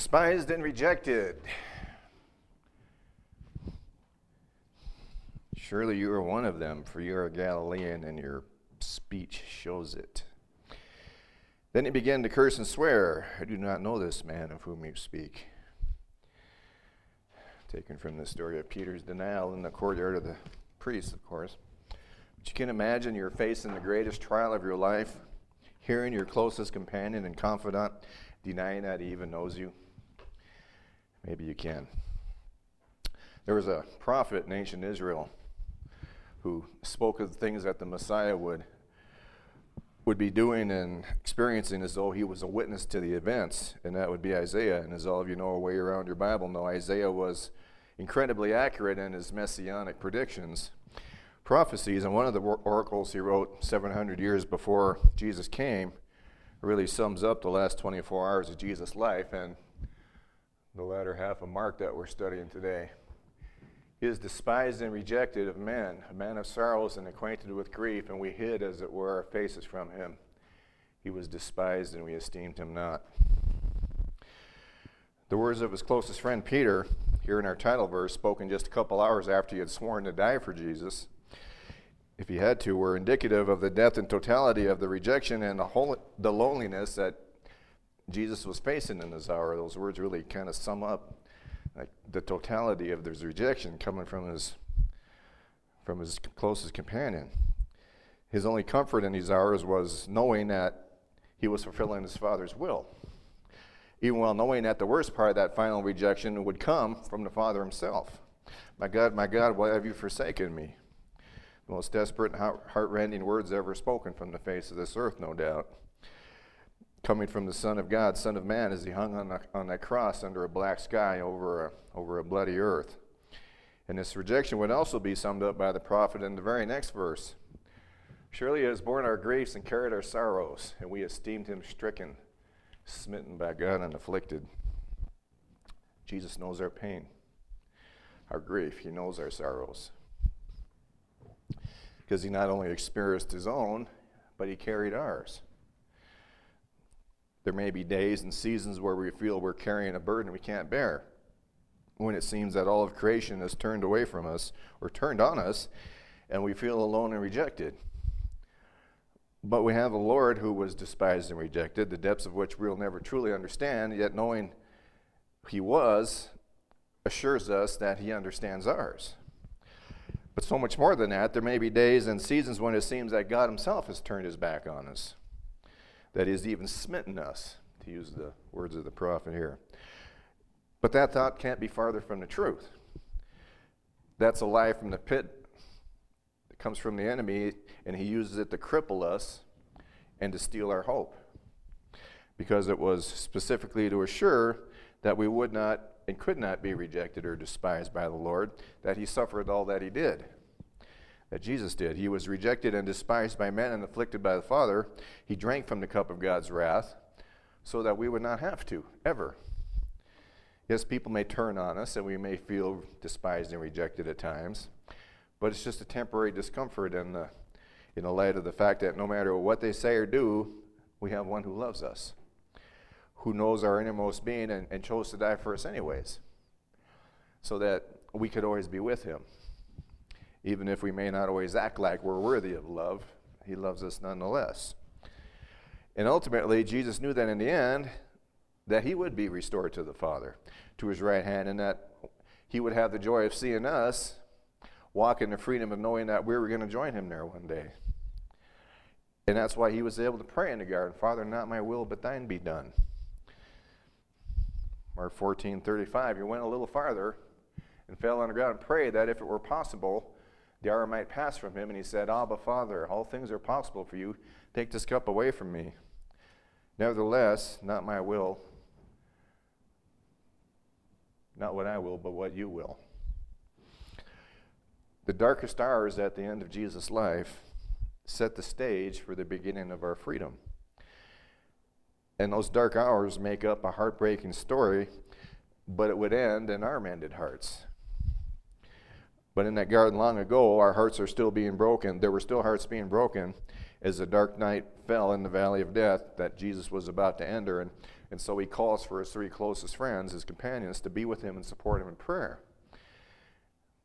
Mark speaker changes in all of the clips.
Speaker 1: Despised and rejected. Surely you are one of them, for you are a Galilean, and your speech shows it. Then he began to curse and swear, I do not know this man of whom you speak. Taken from the story of Peter's denial in the courtyard of the priest, of course. But you can imagine you're facing the greatest trial of your life, hearing your closest companion and confidant denying that he even knows you. Maybe you can. There was a prophet in ancient Israel who spoke of the things that the Messiah would would be doing and experiencing as though he was a witness to the events, and that would be Isaiah. And as all of you know, a way around your Bible know, Isaiah was incredibly accurate in his messianic predictions, prophecies. And one of the oracles he wrote 700 years before Jesus came really sums up the last 24 hours of Jesus' life and the latter half of Mark that we're studying today. He is despised and rejected of men, a man of sorrows and acquainted with grief, and we hid, as it were, our faces from him. He was despised, and we esteemed him not. The words of his closest friend Peter, here in our title verse, spoken just a couple hours after he had sworn to die for Jesus, if he had to, were indicative of the depth and totality of the rejection and the, whole, the loneliness that Jesus was facing in this hour. Those words really kind of sum up like the totality of this rejection coming from his from his closest companion. His only comfort in these hours was knowing that he was fulfilling his father's will. Even while knowing that the worst part of that final rejection would come from the Father himself. My God, my God, why have you forsaken me? The most desperate and heart-rending words ever spoken from the face of this earth, no doubt coming from the Son of God, Son of Man, as he hung on, on that cross under a black sky over a, over a bloody earth. And this rejection would also be summed up by the prophet in the very next verse. Surely he has borne our griefs and carried our sorrows, and we esteemed him stricken, smitten by God, and afflicted. Jesus knows our pain, our grief. He knows our sorrows. Because he not only experienced his own, but he carried ours. There may be days and seasons where we feel we're carrying a burden we can't bear. When it seems that all of creation has turned away from us or turned on us, and we feel alone and rejected. But we have a Lord who was despised and rejected, the depths of which we'll never truly understand, yet knowing He was assures us that He understands ours. But so much more than that, there may be days and seasons when it seems that God Himself has turned His back on us that is even smitten us, to use the words of the prophet here. But that thought can't be farther from the truth. That's a lie from the pit that comes from the enemy, and he uses it to cripple us and to steal our hope. Because it was specifically to assure that we would not and could not be rejected or despised by the Lord, that he suffered all that he did that Jesus did. He was rejected and despised by men and afflicted by the Father. He drank from the cup of God's wrath so that we would not have to, ever. Yes, people may turn on us and we may feel despised and rejected at times, but it's just a temporary discomfort in the, in the light of the fact that no matter what they say or do, we have one who loves us, who knows our innermost being and, and chose to die for us anyways, so that we could always be with him even if we may not always act like we're worthy of love, He loves us nonetheless. And ultimately, Jesus knew that in the end, that He would be restored to the Father, to His right hand, and that He would have the joy of seeing us walk in the freedom of knowing that we were going to join Him there one day. And that's why He was able to pray in the garden, Father, not my will, but thine be done. Mark 14, 35, he went a little farther and fell on the ground and prayed that if it were possible, the hour might pass from him, and he said, Abba, Father, all things are possible for you. Take this cup away from me. Nevertheless, not my will, not what I will, but what you will. The darkest hours at the end of Jesus' life set the stage for the beginning of our freedom. And those dark hours make up a heartbreaking story, but it would end in our mended hearts. But in that garden long ago, our hearts are still being broken. There were still hearts being broken as the dark night fell in the valley of death that Jesus was about to enter. And And so he calls for his three closest friends, his companions, to be with him and support him in prayer.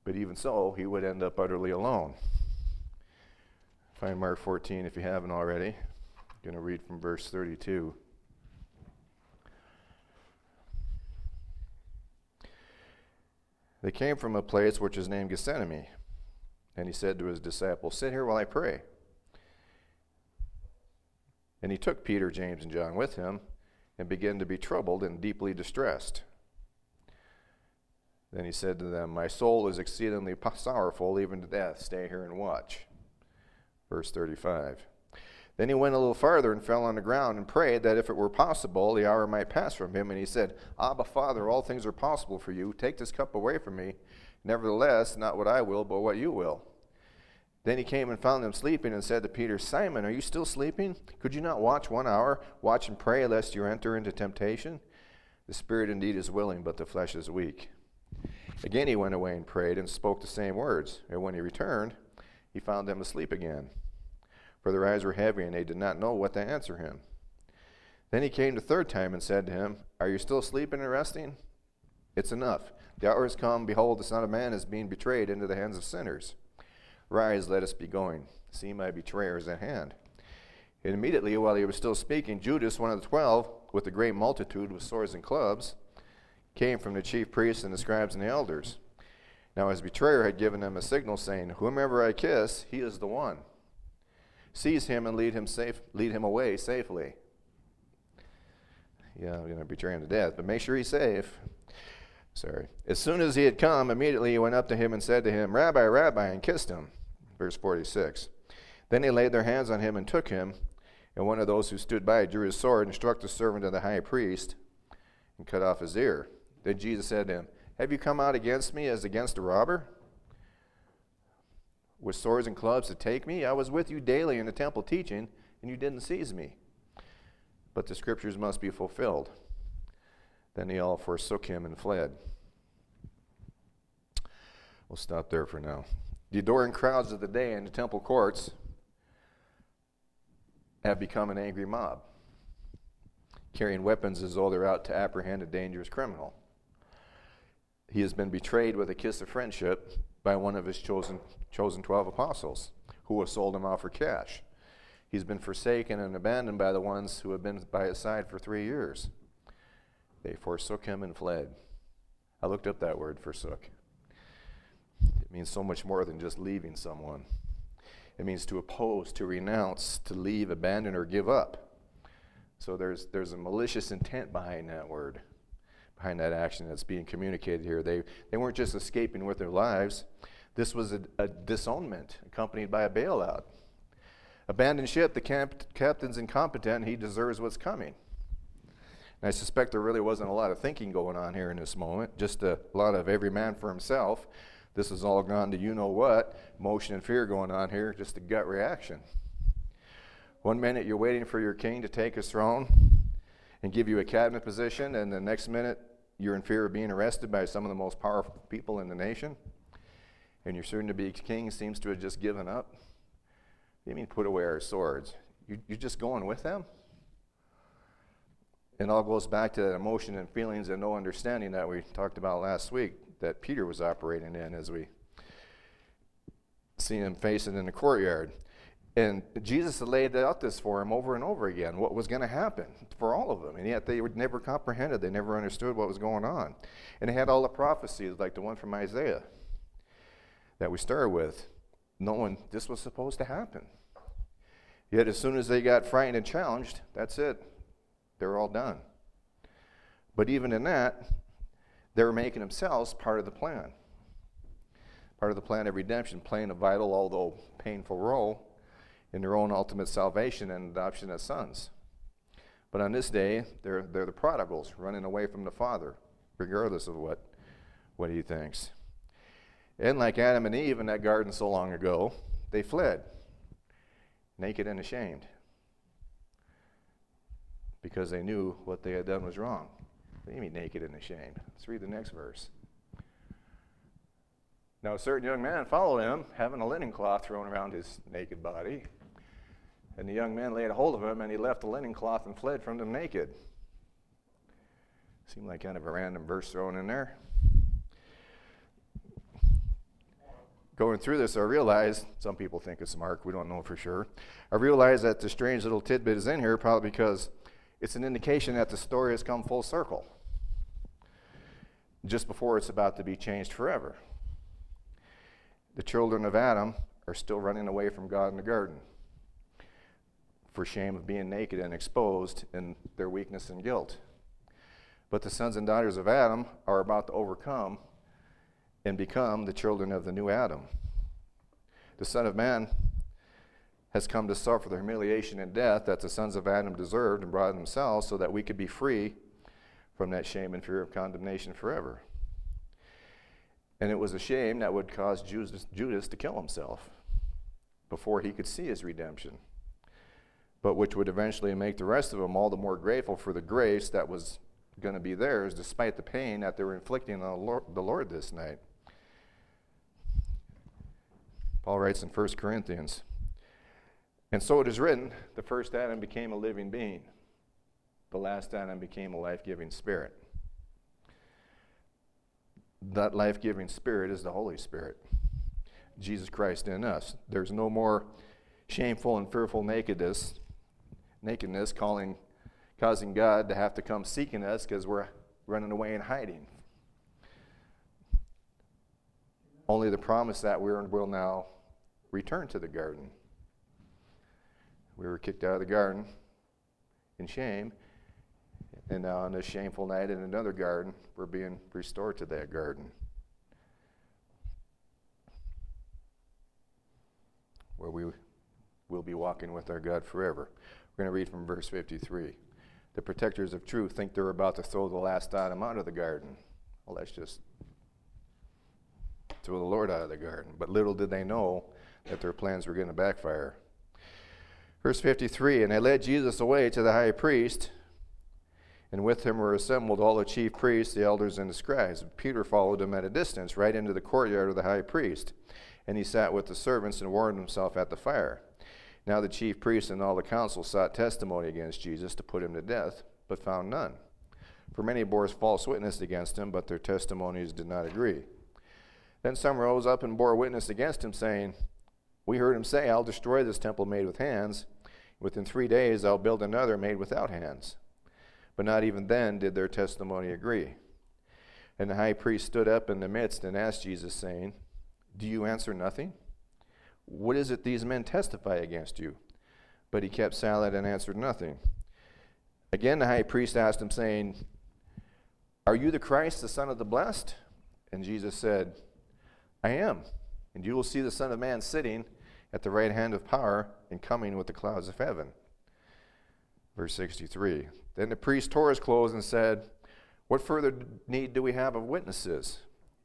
Speaker 1: But even so, he would end up utterly alone. Find Mark 14 if you haven't already. I'm going to read from verse 32. They came from a place which is named Gethsemane. And he said to his disciples, Sit here while I pray. And he took Peter, James, and John with him and began to be troubled and deeply distressed. Then he said to them, My soul is exceedingly sorrowful, even to death. Stay here and watch. Verse 35. Then he went a little farther and fell on the ground and prayed that if it were possible, the hour might pass from him. And he said, Abba, Father, all things are possible for you. Take this cup away from me. Nevertheless, not what I will, but what you will. Then he came and found them sleeping and said to Peter, Simon, are you still sleeping? Could you not watch one hour? Watch and pray, lest you enter into temptation? The spirit indeed is willing, but the flesh is weak. Again he went away and prayed and spoke the same words. And when he returned, he found them asleep again. For their eyes were heavy, and they did not know what to answer him. Then he came the third time and said to him, Are you still sleeping and resting? It's enough. The hour has come. Behold, the Son of Man is being betrayed into the hands of sinners. Rise, let us be going. See, my betrayer is at hand. And immediately, while he was still speaking, Judas, one of the twelve, with a great multitude with swords and clubs, came from the chief priests and the scribes and the elders. Now his betrayer had given them a signal, saying, Whomever I kiss, he is the one. Seize him and lead him safe, lead him away safely. Yeah, I'm going to betray him to death, but make sure he's safe. Sorry. As soon as he had come, immediately he went up to him and said to him, Rabbi, Rabbi, and kissed him. Verse 46. Then they laid their hands on him and took him. And one of those who stood by drew his sword and struck the servant of the high priest and cut off his ear. Then Jesus said to him, Have you come out against me as against a robber? With swords and clubs to take me? I was with you daily in the temple teaching, and you didn't seize me. But the scriptures must be fulfilled. Then they all forsook him and fled. We'll stop there for now. The adoring crowds of the day in the temple courts have become an angry mob, carrying weapons as though they're out to apprehend a dangerous criminal. He has been betrayed with a kiss of friendship by one of his chosen, chosen 12 apostles, who have sold him out for cash. He's been forsaken and abandoned by the ones who have been by his side for three years. They forsook him and fled. I looked up that word, forsook. It means so much more than just leaving someone. It means to oppose, to renounce, to leave, abandon, or give up. So there's, there's a malicious intent behind that word, behind that action that's being communicated here. They, they weren't just escaping with their lives, this was a, a disownment accompanied by a bailout. Abandoned ship, the camp, captain's incompetent, he deserves what's coming. And I suspect there really wasn't a lot of thinking going on here in this moment, just a lot of every man for himself. This has all gone to you know what, motion and fear going on here, just a gut reaction. One minute you're waiting for your king to take his throne and give you a cabinet position, and the next minute you're in fear of being arrested by some of the most powerful people in the nation, and your soon to be king seems to have just given up. You mean put away our swords? You, you're just going with them? It all goes back to that emotion and feelings and no understanding that we talked about last week that Peter was operating in as we see him facing in the courtyard. And Jesus laid out this for him over and over again, what was going to happen for all of them. And yet they would never comprehended, they never understood what was going on. And they had all the prophecies, like the one from Isaiah that we started with, knowing this was supposed to happen. Yet as soon as they got frightened and challenged, that's it. They're all done. But even in that, they were making themselves part of the plan. Part of the plan of redemption, playing a vital, although painful role in their own ultimate salvation and adoption as sons. But on this day, they're, they're the prodigals running away from the Father, regardless of what, what he thinks. And like Adam and Eve in that garden so long ago, they fled, naked and ashamed because they knew what they had done was wrong. They mean naked and ashamed. Let's read the next verse. Now, a certain young man followed him, having a linen cloth thrown around his naked body. And the young man laid hold of him, and he left the linen cloth and fled from them naked. Seemed like kind of a random verse thrown in there. Going through this, I realized some people think it's Mark, we don't know for sure. I realized that the strange little tidbit is in here probably because it's an indication that the story has come full circle just before it's about to be changed forever. The children of Adam are still running away from God in the garden for shame of being naked and exposed in their weakness and guilt. But the sons and daughters of Adam are about to overcome and become the children of the new Adam. The Son of Man has come to suffer the humiliation and death that the sons of Adam deserved and brought themselves so that we could be free from that shame and fear of condemnation forever. And it was a shame that would cause Judas, Judas to kill himself before he could see his redemption, but which would eventually make the rest of them all the more grateful for the grace that was going to be theirs despite the pain that they were inflicting on the Lord, this night. Paul writes in 1 Corinthians, and so it is written the first Adam became a living being, the last Adam became a life giving spirit. That life giving spirit is the Holy Spirit, Jesus Christ in us. There's no more shameful and fearful nakedness, nakedness calling, causing God to have to come seeking us because we're running away and hiding. Only the promise that we will now return to the garden. We were kicked out of the garden in shame, and now on this shameful night in another garden, we're being restored to that garden. Where we will be walking with our God forever. We're going to read from verse 53. The protectors of truth think they're about to throw the last Adam out of the garden. Well, let's just throw the Lord out of the garden. But little did they know that their plans were going to backfire. Verse 53 And they led Jesus away to the high priest, and with him were assembled all the chief priests, the elders, and the scribes. Peter followed him at a distance, right into the courtyard of the high priest. And he sat with the servants and warmed himself at the fire. Now the chief priests and all the council sought testimony against Jesus to put him to death, but found none. For many bore false witness against him, but their testimonies did not agree. Then some rose up and bore witness against him, saying, We heard him say, I'll destroy this temple made with hands. Within three days I'll build another made without hands. But not even then did their testimony agree. And the high priest stood up in the midst and asked Jesus, saying, Do you answer nothing? What is it these men testify against you? But he kept silent and answered nothing. Again, the high priest asked him, saying, Are you the Christ, the Son of the Blessed? And Jesus said, I am. And you will see the Son of Man sitting at the right hand of power and coming with the clouds of heaven. Verse 63. Then the priest tore his clothes and said, What further need do we have of witnesses?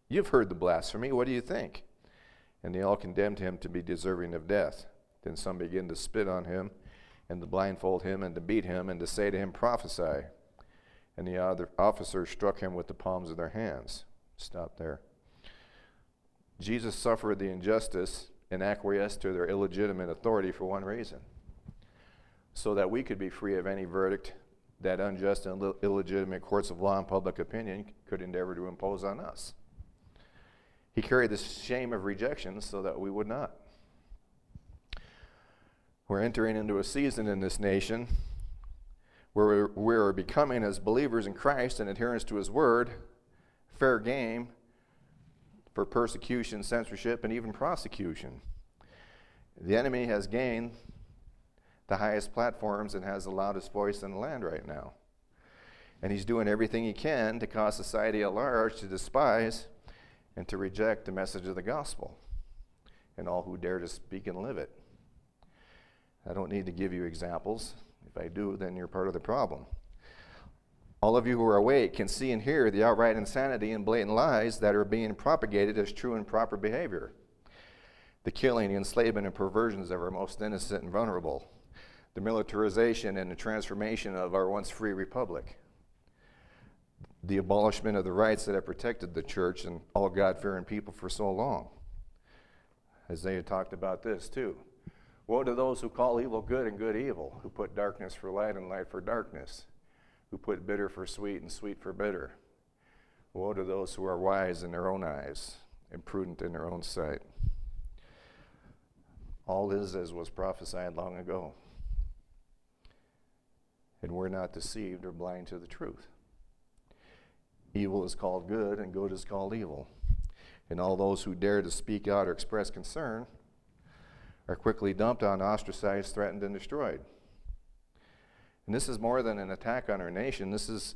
Speaker 1: You've heard the blasphemy. What do you think? And they all condemned him to be deserving of death. Then some began to spit on him, and to blindfold him, and to beat him, and to say to him, Prophesy. And the other officers struck him with the palms of their hands. Stop there. Jesus suffered the injustice and acquiesced to their illegitimate authority for one reason so that we could be free of any verdict that unjust and illegitimate courts of law and public opinion could endeavor to impose on us. He carried the shame of rejection so that we would not. We're entering into a season in this nation where we're becoming, as believers in Christ and adherents to His Word, fair game for persecution, censorship, and even prosecution. The enemy has gained the highest platforms and has the loudest voice in the land right now. And he's doing everything he can to cause society at large to despise and to reject the message of the gospel and all who dare to speak and live it. I don't need to give you examples. If I do, then you're part of the problem. All of you who are awake can see and hear the outright insanity and blatant lies that are being propagated as true and proper behavior. The killing, enslavement, and perversions of our most innocent and vulnerable. The militarization and the transformation of our once free republic the abolishment of the rights that have protected the church and all God fearing people for so long. Isaiah talked about this too. Woe to those who call evil good and good evil, who put darkness for light and light for darkness. who put bitter for sweet and sweet for bitter. Woe to those who are wise in their own eyes and prudent in their own sight. All is as was prophesied long ago. And we're not deceived or blind to the truth. Evil is called good, and good is called evil. And all those who dare to speak out or express concern are quickly dumped on, ostracized, threatened, and destroyed. And this is more than an attack on our nation. This is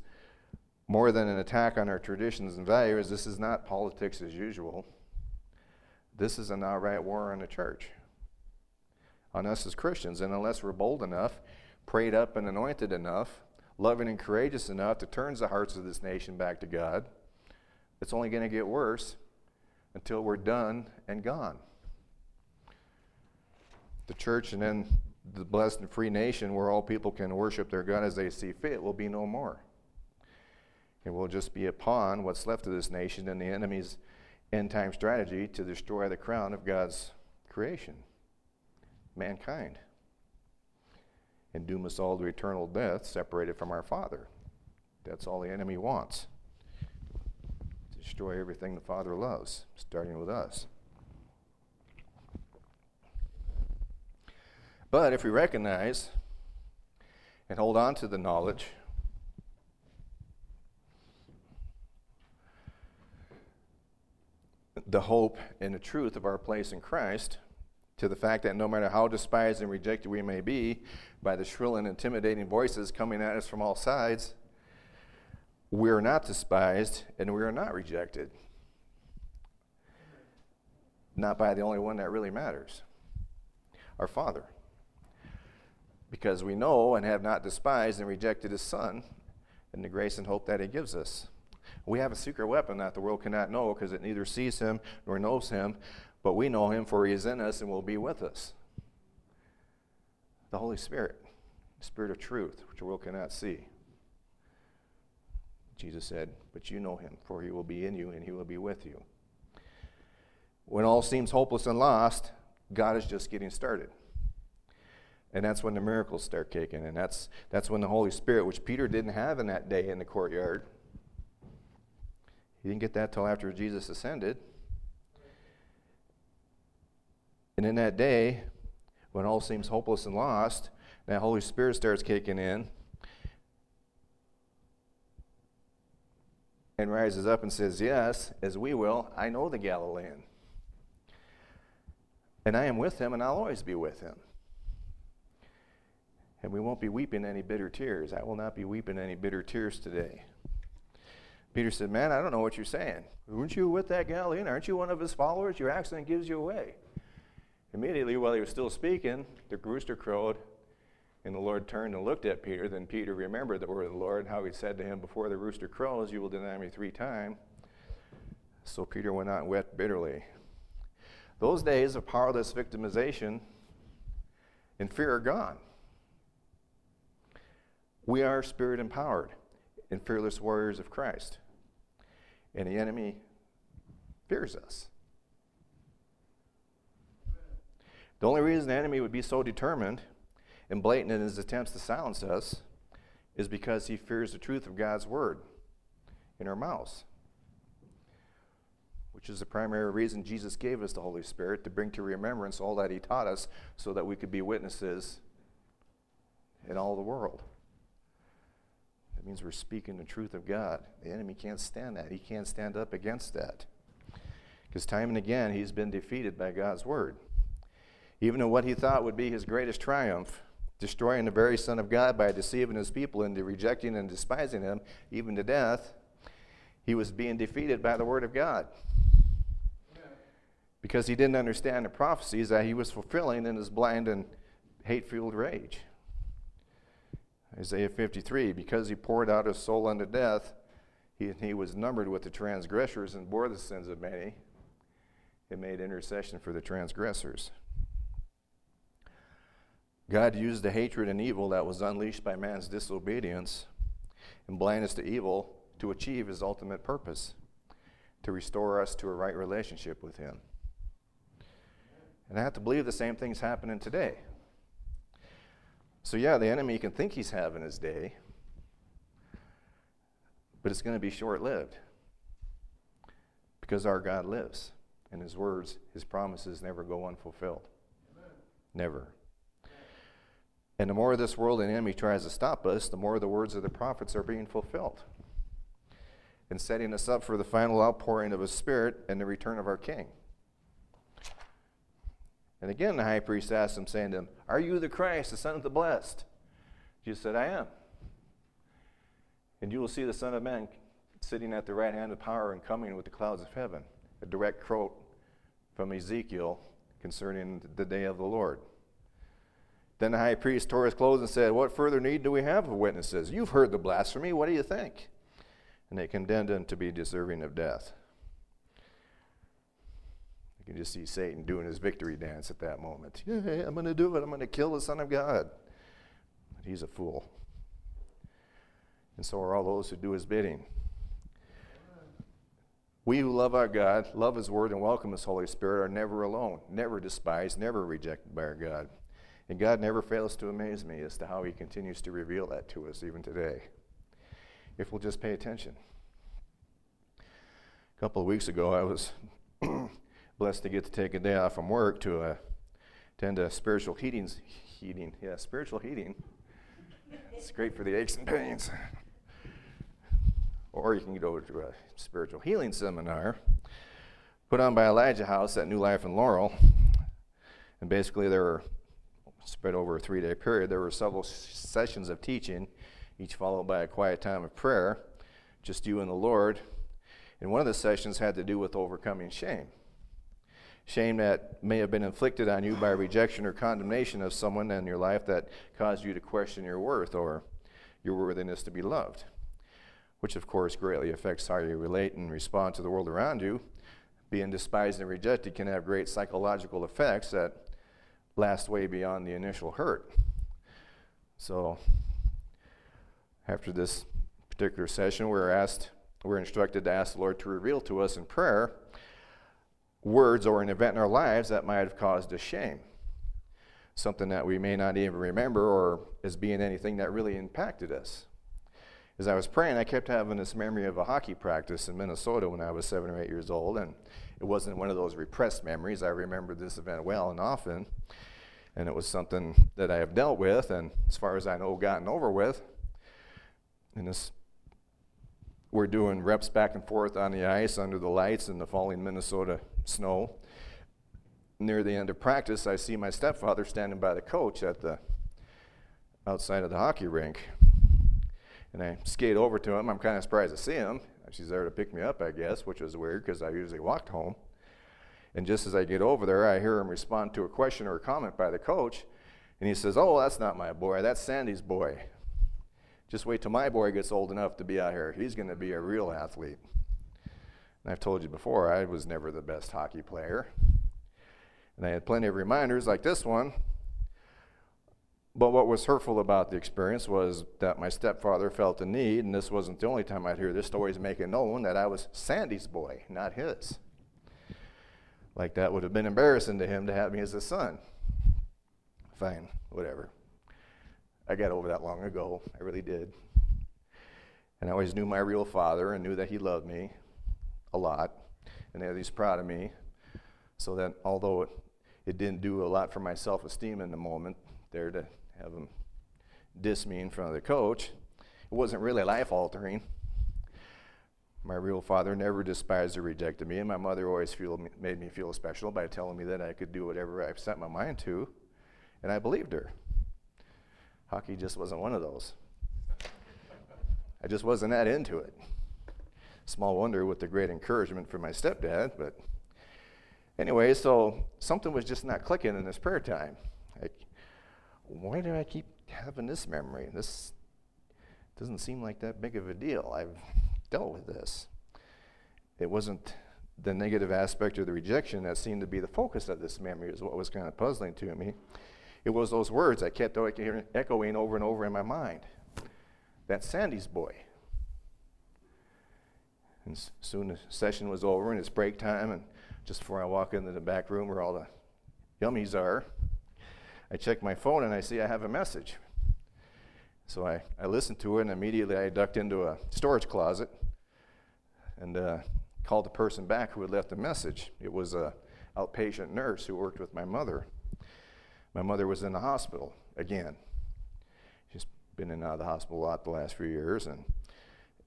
Speaker 1: more than an attack on our traditions and values. This is not politics as usual. This is an outright war on the church, on us as Christians. And unless we're bold enough, prayed up and anointed enough, loving and courageous enough to turn the hearts of this nation back to God, it's only going to get worse until we're done and gone. The church and then the blessed and free nation where all people can worship their God as they see fit will be no more. It will just be pawn, what's left of this nation, and the enemy's end time strategy to destroy the crown of God's creation, mankind, and doom us all to eternal death, separated from our Father. That's all the enemy wants destroy everything the Father loves, starting with us. But if we recognize and hold on to the knowledge, the hope and the truth of our place in Christ, to the fact that no matter how despised and rejected we may be by the shrill and intimidating voices coming at us from all sides, we are not despised and we are not rejected. Not by the only one that really matters our Father. Because we know and have not despised and rejected His Son and the grace and hope that He gives us. We have a secret weapon that the world cannot know because it neither sees him nor knows him, but we know him for he is in us and will be with us. The Holy Spirit, the Spirit of truth, which the world cannot see. Jesus said, But you know him, for he will be in you and he will be with you. When all seems hopeless and lost, God is just getting started. And that's when the miracles start kicking. And that's, that's when the Holy Spirit, which Peter didn't have in that day in the courtyard, he didn't get that till after Jesus ascended. And in that day, when all seems hopeless and lost, that Holy Spirit starts kicking in and rises up and says, Yes, as we will, I know the Galilean. And I am with him, and I'll always be with him. And we won't be weeping any bitter tears. I will not be weeping any bitter tears today. Peter said, Man, I don't know what you're saying. Weren't you with that Galilean? Aren't you one of his followers? Your accent gives you away. Immediately, while he was still speaking, the rooster crowed, and the Lord turned and looked at Peter. Then Peter remembered the word of the Lord, how he said to him, Before the rooster crows, you will deny me three times. So Peter went out and wept bitterly. Those days of powerless victimization and fear are gone. We are spirit empowered and fearless warriors of Christ and the enemy fears us. The only reason the enemy would be so determined and blatant in his attempts to silence us is because he fears the truth of God's word in our mouths, which is the primary reason Jesus gave us the Holy Spirit to bring to remembrance all that he taught us so that we could be witnesses in all the world That means we're speaking the truth of God. The enemy can't stand that. He can't stand up against that. Because time and again, he's been defeated by God's word. Even in what he thought would be his greatest triumph, destroying the very Son of God by deceiving his people into rejecting and despising him, even to death, he was being defeated by the word of God. Because he didn't understand the prophecies that he was fulfilling in his blind and hate filled rage. Isaiah 53, because he poured out his soul unto death, he, he was numbered with the transgressors and bore the sins of many, and made intercession for the transgressors. God used the hatred and evil that was unleashed by man's disobedience and blindness to evil to achieve his ultimate purpose to restore us to a right relationship with him. And I have to believe the same thing's happening today. So, yeah, the enemy can think he's having his day, But it's going to be short lived because our God lives, and His words, His promises never go unfulfilled. Amen. Never. And the more this world and enemy tries to stop us, the more the words of the prophets are being fulfilled and setting us up for the final outpouring of His Spirit and the return of our King. And again, the high priest asked him, saying to him, Are you the Christ, the Son of the Blessed? Jesus said, I am. And you will see the Son of Man sitting at the right hand of power and coming with the clouds of heaven. A direct quote from Ezekiel concerning the day of the Lord. Then the high priest tore his clothes and said, What further need do we have of witnesses? You've heard the blasphemy. What do you think? And they condemned him to be deserving of death. You can just see Satan doing his victory dance at that moment. Yeah, I'm going to do it. I'm going to kill the Son of God. But he's a fool. And so are all those who do his bidding. We who love our God, love his word, and welcome his Holy Spirit are never alone, never despised, never rejected by our God. And God never fails to amaze me as to how he continues to reveal that to us even today, if we'll just pay attention. A couple of weeks ago, I was blessed to get to take a day off from work to uh, attend a spiritual heating, heating, yeah, spiritual heating. It's great for the aches and pains. Or you can go to a spiritual healing seminar put on by Elijah House at New Life in Laurel. And basically, there were spread over a three day period. There were several sessions of teaching, each followed by a quiet time of prayer, just you and the Lord. And one of the sessions had to do with overcoming shame. Shame that may have been inflicted on you by rejection or condemnation of someone in your life that caused you to question your worth or your worthiness to be loved which of course greatly affects how you relate and respond to the world around you. Being despised and rejected can have great psychological effects that last way beyond the initial hurt. So, after this particular session, we're asked, we're instructed to ask the Lord to reveal to us in prayer words or an event in our lives that might have caused us shame. Something that we may not even remember or as being anything that really impacted us as I was praying, I kept having this memory of a hockey practice in Minnesota when I was seven or eight years old, and it wasn't one of those repressed memories. I remember this event well and often, and it was something that I have dealt with, and as far as I know, gotten over with. And this, we're doing reps back and forth on the ice under the lights in the falling Minnesota snow. Near the end of practice, I see my stepfather standing by the coach at the outside of the hockey rink. And I skate over to him. I'm kind of surprised to see him. She's there to pick me up, I guess, which was weird because I usually walked home. And just as I get over there, I hear him respond to a question or a comment by the coach. And he says, Oh, that's not my boy. That's Sandy's boy. Just wait till my boy gets old enough to be out here. He's going to be a real athlete. And I've told you before, I was never the best hockey player. And I had plenty of reminders like this one but what was hurtful about the experience was that my stepfather felt a need, and this wasn't the only time I'd hear this story, is making known that I was Sandy's boy, not his. Like that would have been embarrassing to him to have me as a son. Fine, whatever. I got over that long ago. I really did. And I always knew my real father and knew that he loved me a lot and that he's proud of me. So that although it, it didn't do a lot for my self esteem in the moment, there to have him diss me in front of the coach. It wasn't really life altering. My real father never despised or rejected me, and my mother always feel, made me feel special by telling me that I could do whatever I set my mind to, and I believed her. Hockey just wasn't one of those. I just wasn't that into it. Small wonder with the great encouragement from my stepdad, but anyway, so something was just not clicking in this prayer time why do I keep having this memory? This doesn't seem like that big of a deal. I've dealt with this. It wasn't the negative aspect or the rejection that seemed to be the focus of this memory, is what was kind of puzzling to me. It was those words I kept echoing over and over in my mind. That's Sandy's boy. And soon the session was over and it's break time, and just before I walk into the back room where all the yummies are, I check my phone and I see I have a message. So I, I listened to it, and immediately I ducked into a storage closet and uh, called the person back who had left the message. It was a outpatient nurse who worked with my mother. My mother was in the hospital again. She's been in and out of the hospital a lot the last few years, and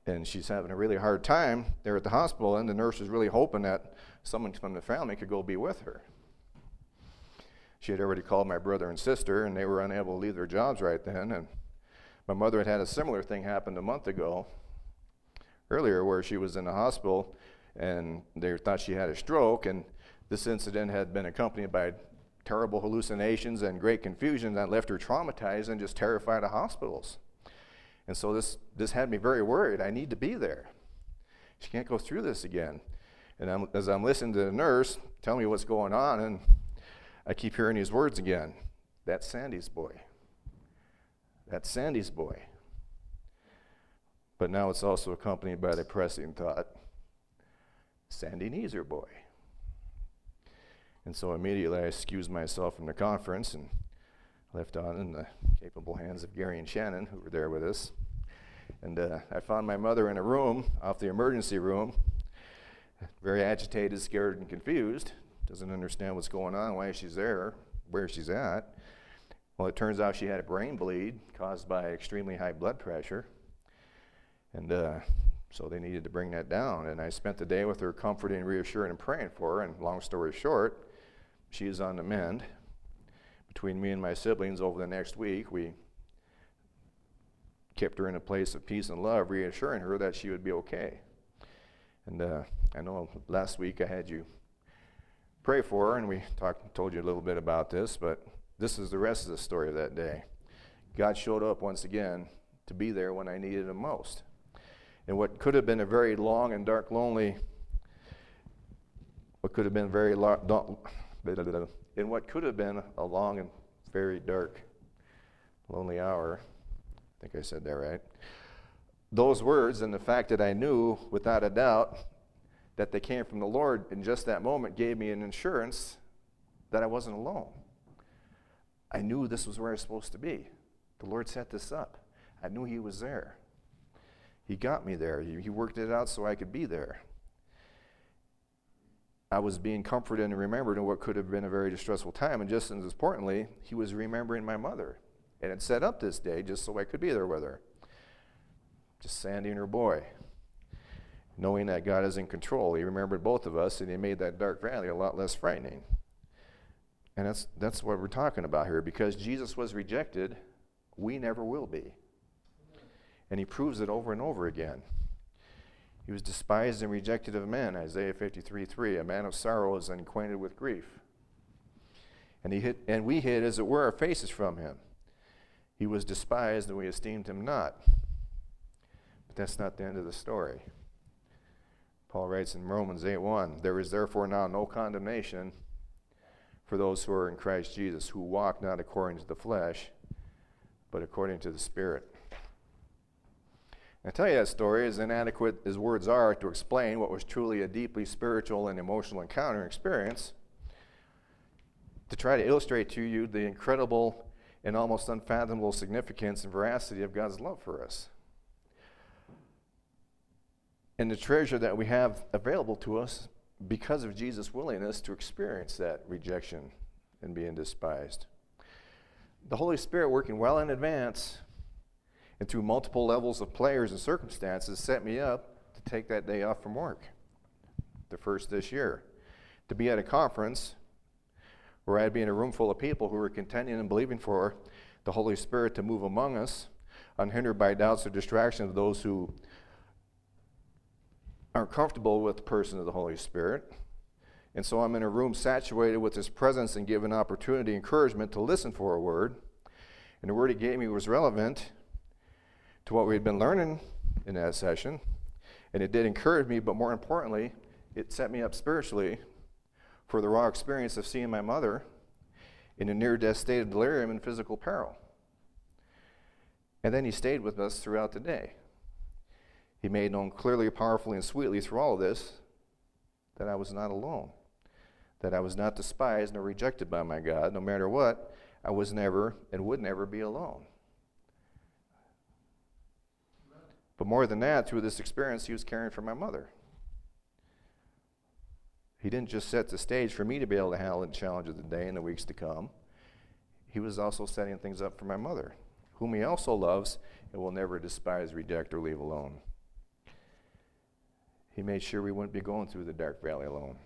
Speaker 1: and she's having a really hard time there at the hospital. And the nurse is really hoping that someone from the family could go be with her. She had already called my brother and sister, and they were unable to leave their jobs right then. And my mother had had a similar thing happen a month ago, earlier, where she was in the hospital, and they thought she had a stroke. And this incident had been accompanied by terrible hallucinations and great confusion that left her traumatized and just terrified of hospitals. And so this, this had me very worried. I need to be there. She can't go through this again. And I'm, as I'm listening to the nurse tell me what's going on, and I keep hearing these words again. That's Sandy's boy. That's Sandy's boy. But now it's also accompanied by the pressing thought Sandy needs her boy. And so immediately I excused myself from the conference and left on in the capable hands of Gary and Shannon, who were there with us. And uh, I found my mother in a room off the emergency room, very agitated, scared, and confused. Doesn't understand what's going on, why she's there, where she's at. Well, it turns out she had a brain bleed caused by extremely high blood pressure. And uh, so they needed to bring that down. And I spent the day with her, comforting, reassuring, and praying for her. And long story short, she is on the mend. Between me and my siblings over the next week, we kept her in a place of peace and love, reassuring her that she would be okay. And uh, I know last week I had you pray for her, and we talked, told you a little bit about this, but this is the rest of the story of that day. God showed up once again to be there when I needed him most. And what could have been a very long and dark, lonely, what could have been very long, in what could have been a long and very dark, lonely hour. I think I said that right. Those words and the fact that I knew without a doubt that they came from the Lord in just that moment gave me an assurance that I wasn't alone. I knew this was where I was supposed to be. The Lord set this up. I knew He was there. He got me there. He, worked it out so I could be there. I was being comforted and remembered in what could have been a very distressful time. And just as importantly, he was remembering my mother. And had set up this day just so I could be there with her. Just Sandy and her boy. Knowing that God is in control, he remembered both of us and he made that dark valley a lot less frightening. And that's, that's what we're talking about here. Because Jesus was rejected, we never will be. And he proves it over and over again. He was despised and rejected of men, Isaiah 53 3, a man of sorrows and acquainted with grief. And, he hid, and we hid, as it were, our faces from him. He was despised and we esteemed him not. But that's not the end of the story. Paul writes in Romans 8 1 There is therefore now no condemnation for those who are in Christ Jesus, who walk not according to the flesh, but according to the Spirit. I tell you that story, as inadequate as words are to explain what was truly a deeply spiritual and emotional encounter and experience, to try to illustrate to you the incredible and almost unfathomable significance and veracity of God's love for us. And the treasure that we have available to us because of Jesus' willingness to experience that rejection and being despised. The Holy Spirit working well in advance and through multiple levels of players and circumstances set me up to take that day off from work, the first this year, to be at a conference where I'd be in a room full of people who were contending and believing for the Holy Spirit to move among us, unhindered by doubts or distractions of those who aren't comfortable with the person of the Holy Spirit. And so I'm in a room saturated with His presence and given opportunity, encouragement to listen for a word. And the word He gave me was relevant to what we had been learning in that session. And it did encourage me, but more importantly, it set me up spiritually for the raw experience of seeing my mother in a near death state of delirium and physical peril. And then he stayed with us throughout the day. He made known clearly, powerfully, and sweetly through all of this that I was not alone, that I was not despised nor rejected by my God. No matter what, I was never and would never be alone. But more than that, through this experience, he was caring for my mother. He didn't just set the stage for me to be able to handle the challenge of the day and the weeks to come. He was also setting things up for my mother, whom he also loves and will never despise, reject, or leave alone. He made sure we wouldn't be going through the dark valley alone.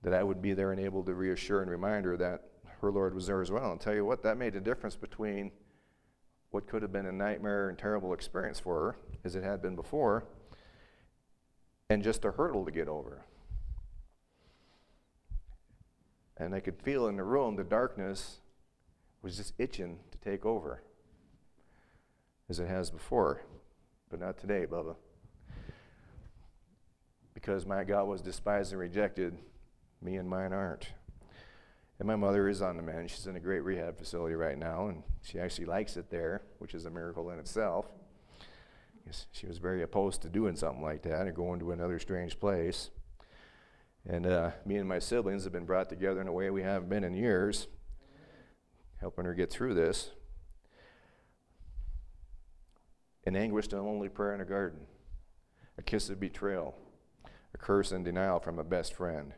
Speaker 1: That I would be there and able to reassure and remind her that her Lord was there as well. And tell you what, that made a difference between what could have been a nightmare and terrible experience for her, as it had been before, and just a hurdle to get over. And I could feel in the room the darkness was just itching to take over, as it has before. But not today, Bubba. Because my God was despised and rejected, me and mine aren't. And my mother is on the mend. She's in a great rehab facility right now, and she actually likes it there, which is a miracle in itself. She was very opposed to doing something like that or going to another strange place. And uh, me and my siblings have been brought together in a way we haven't been in years, helping her get through this. An anguished and lonely prayer in a garden, a kiss of betrayal, a curse and denial from a best friend,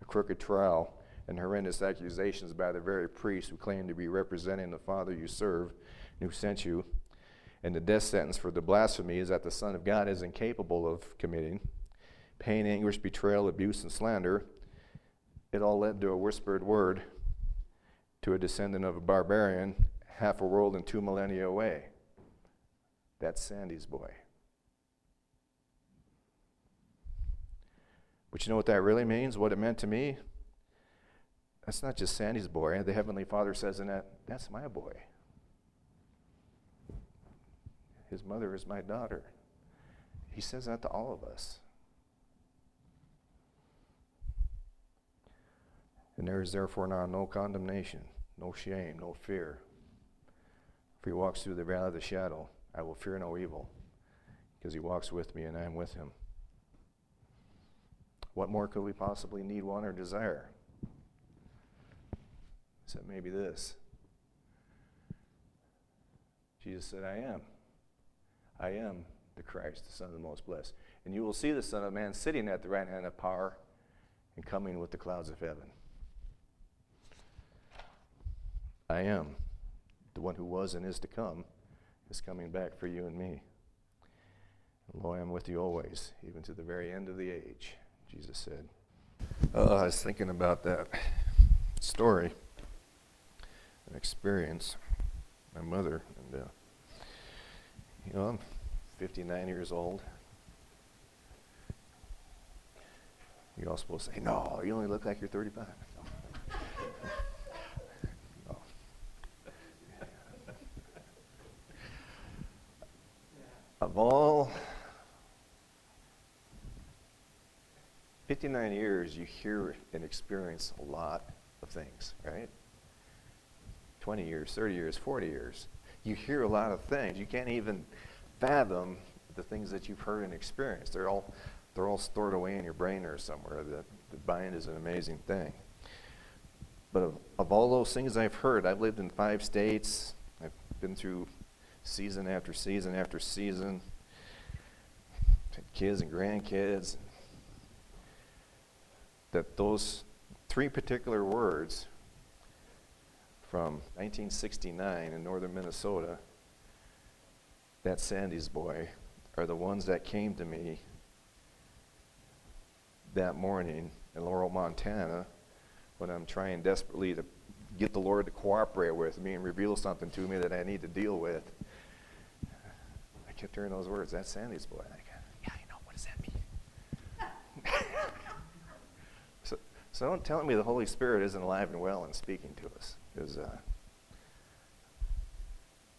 Speaker 1: a crooked trial and horrendous accusations by the very priest who claimed to be representing the Father you serve and who sent you. And the death sentence for the blasphemy is that the Son of God is incapable of committing. Pain, anguish, betrayal, abuse, and slander. It all led to a whispered word to a descendant of a barbarian half a world and two millennia away. That's Sandy's boy. But you know what that really means? What it meant to me? That's not just Sandy's boy. The Heavenly Father says in that, that's my boy. His mother is my daughter. He says that to all of us. And there is therefore now no condemnation, no shame, no fear. If he walks through the valley of the shadow, I will fear no evil, because he walks with me and I am with him. What more could we possibly need, want, or desire? Except maybe this. Jesus said, I am. I am the Christ, the Son of the Most Blessed. And you will see the Son of Man sitting at the right hand of power and coming with the clouds of heaven. I am. The one who was and is to come is coming back for you and me. And lo, I am with you always, even to the very end of the age, Jesus said. Oh, I was thinking about that story an experience. My mother, and uh, you know, I'm 59 years old. You all supposed to say, no, you only look like you're 35. no. of all 59 years, you hear and experience a lot of things, right? 20 years, 30 years, 40 years. You hear a lot of things. You can't even fathom the things that you've heard and experienced. They're all, they're all stored away in your brain or somewhere. The, the mind is an amazing thing. But of, of all those things I've heard, I've lived in five states. I've been through season after season after season. Had kids and grandkids. That those three particular words from 1969 in northern Minnesota, that Sandy's boy, are the ones that came to me that morning in Laurel, Montana, when I'm trying desperately to get the Lord to cooperate with me and reveal something to me that I need to deal with. I kept hearing those words, that's Sandy's boy. Yeah, I know, what does that mean? So, don't tell me the Holy Spirit isn't alive and well and speaking to us. Is uh,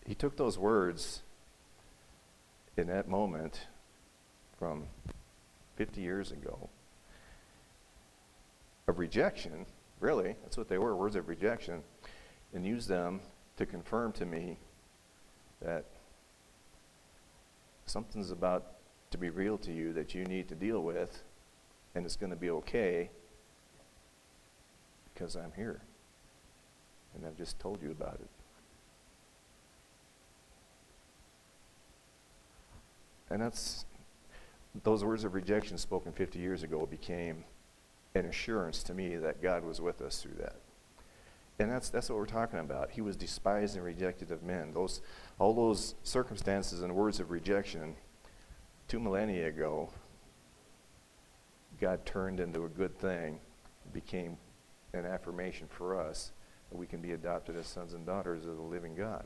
Speaker 1: he took those words in that moment from 50 years ago of rejection, really, that's what they were, words of rejection, and used them to confirm to me that something's about to be real to you that you need to deal with, and it's going to be okay because I'm here and I've just told you about it. And that's those words of rejection spoken 50 years ago became an assurance to me that God was with us through that. And that's, that's what we're talking about. He was despised and rejected of men. Those, all those circumstances and words of rejection two millennia ago, God turned into a good thing, became an affirmation for us that we can be adopted as sons and daughters of the living God.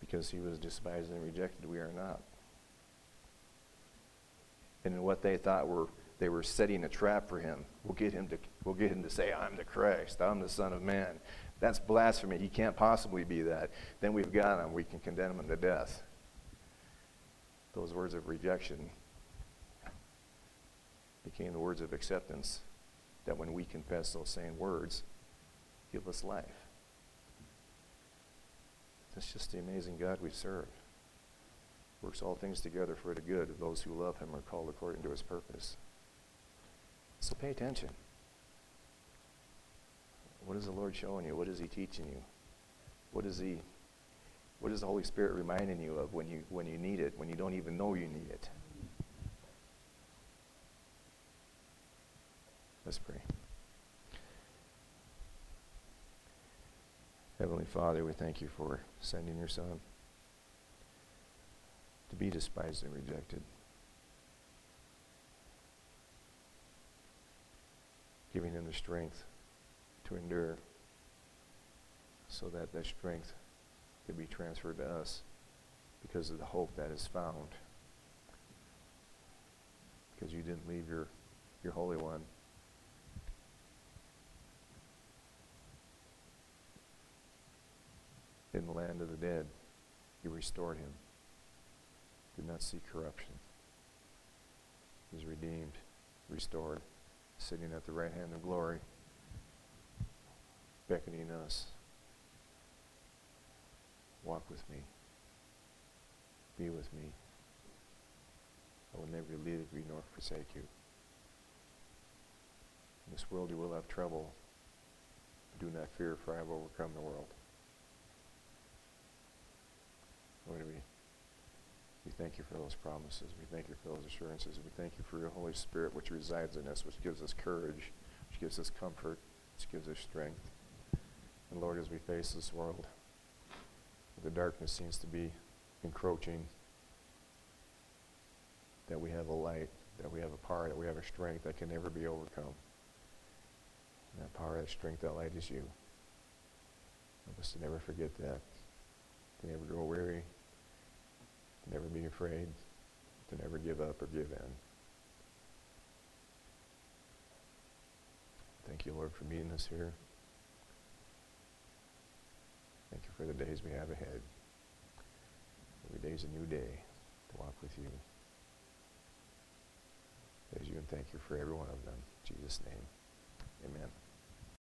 Speaker 1: Because he was despised and rejected, we are not. And in what they thought were they were setting a trap for him. We'll get him to we'll get him to say, I'm the Christ, I'm the Son of Man. That's blasphemy. He can't possibly be that. Then we've got him. We can condemn him to death. Those words of rejection became the words of acceptance that when we confess those same words, give us life. That's just the amazing God we serve. Works all things together for the good of those who love him are called according to his purpose. So pay attention. What is the Lord showing you? What is he teaching you? What is he what is the Holy Spirit reminding you of when you when you need it, when you don't even know you need it? Let's pray. Heavenly Father, we thank you for sending your Son to be despised and rejected. Giving him the strength to endure so that that strength can be transferred to us because of the hope that is found. Because you didn't leave your, your Holy One in the land of the dead. You restored him. Did not see corruption. He was redeemed, restored, sitting at the right hand of glory, beckoning us. Walk with me. Be with me. I will never leave you nor forsake you. In this world you will have trouble. Do not fear, for I have overcome the world. Lord, we, we thank you for those promises. We thank you for those assurances. We thank you for your Holy Spirit, which resides in us, which gives us courage, which gives us comfort, which gives us strength. And Lord, as we face this world, the darkness seems to be encroaching, that we have a light, that we have a power, that we have a strength that can never be overcome. And that power, that strength, that light is you. Help us to never forget that, to never grow weary, never be afraid, to never give up or give in. Thank you, Lord, for meeting us here. Thank you for the days we have ahead. Every day is a new day to walk with you. Praise you and thank you for every one of them. In Jesus' name, amen.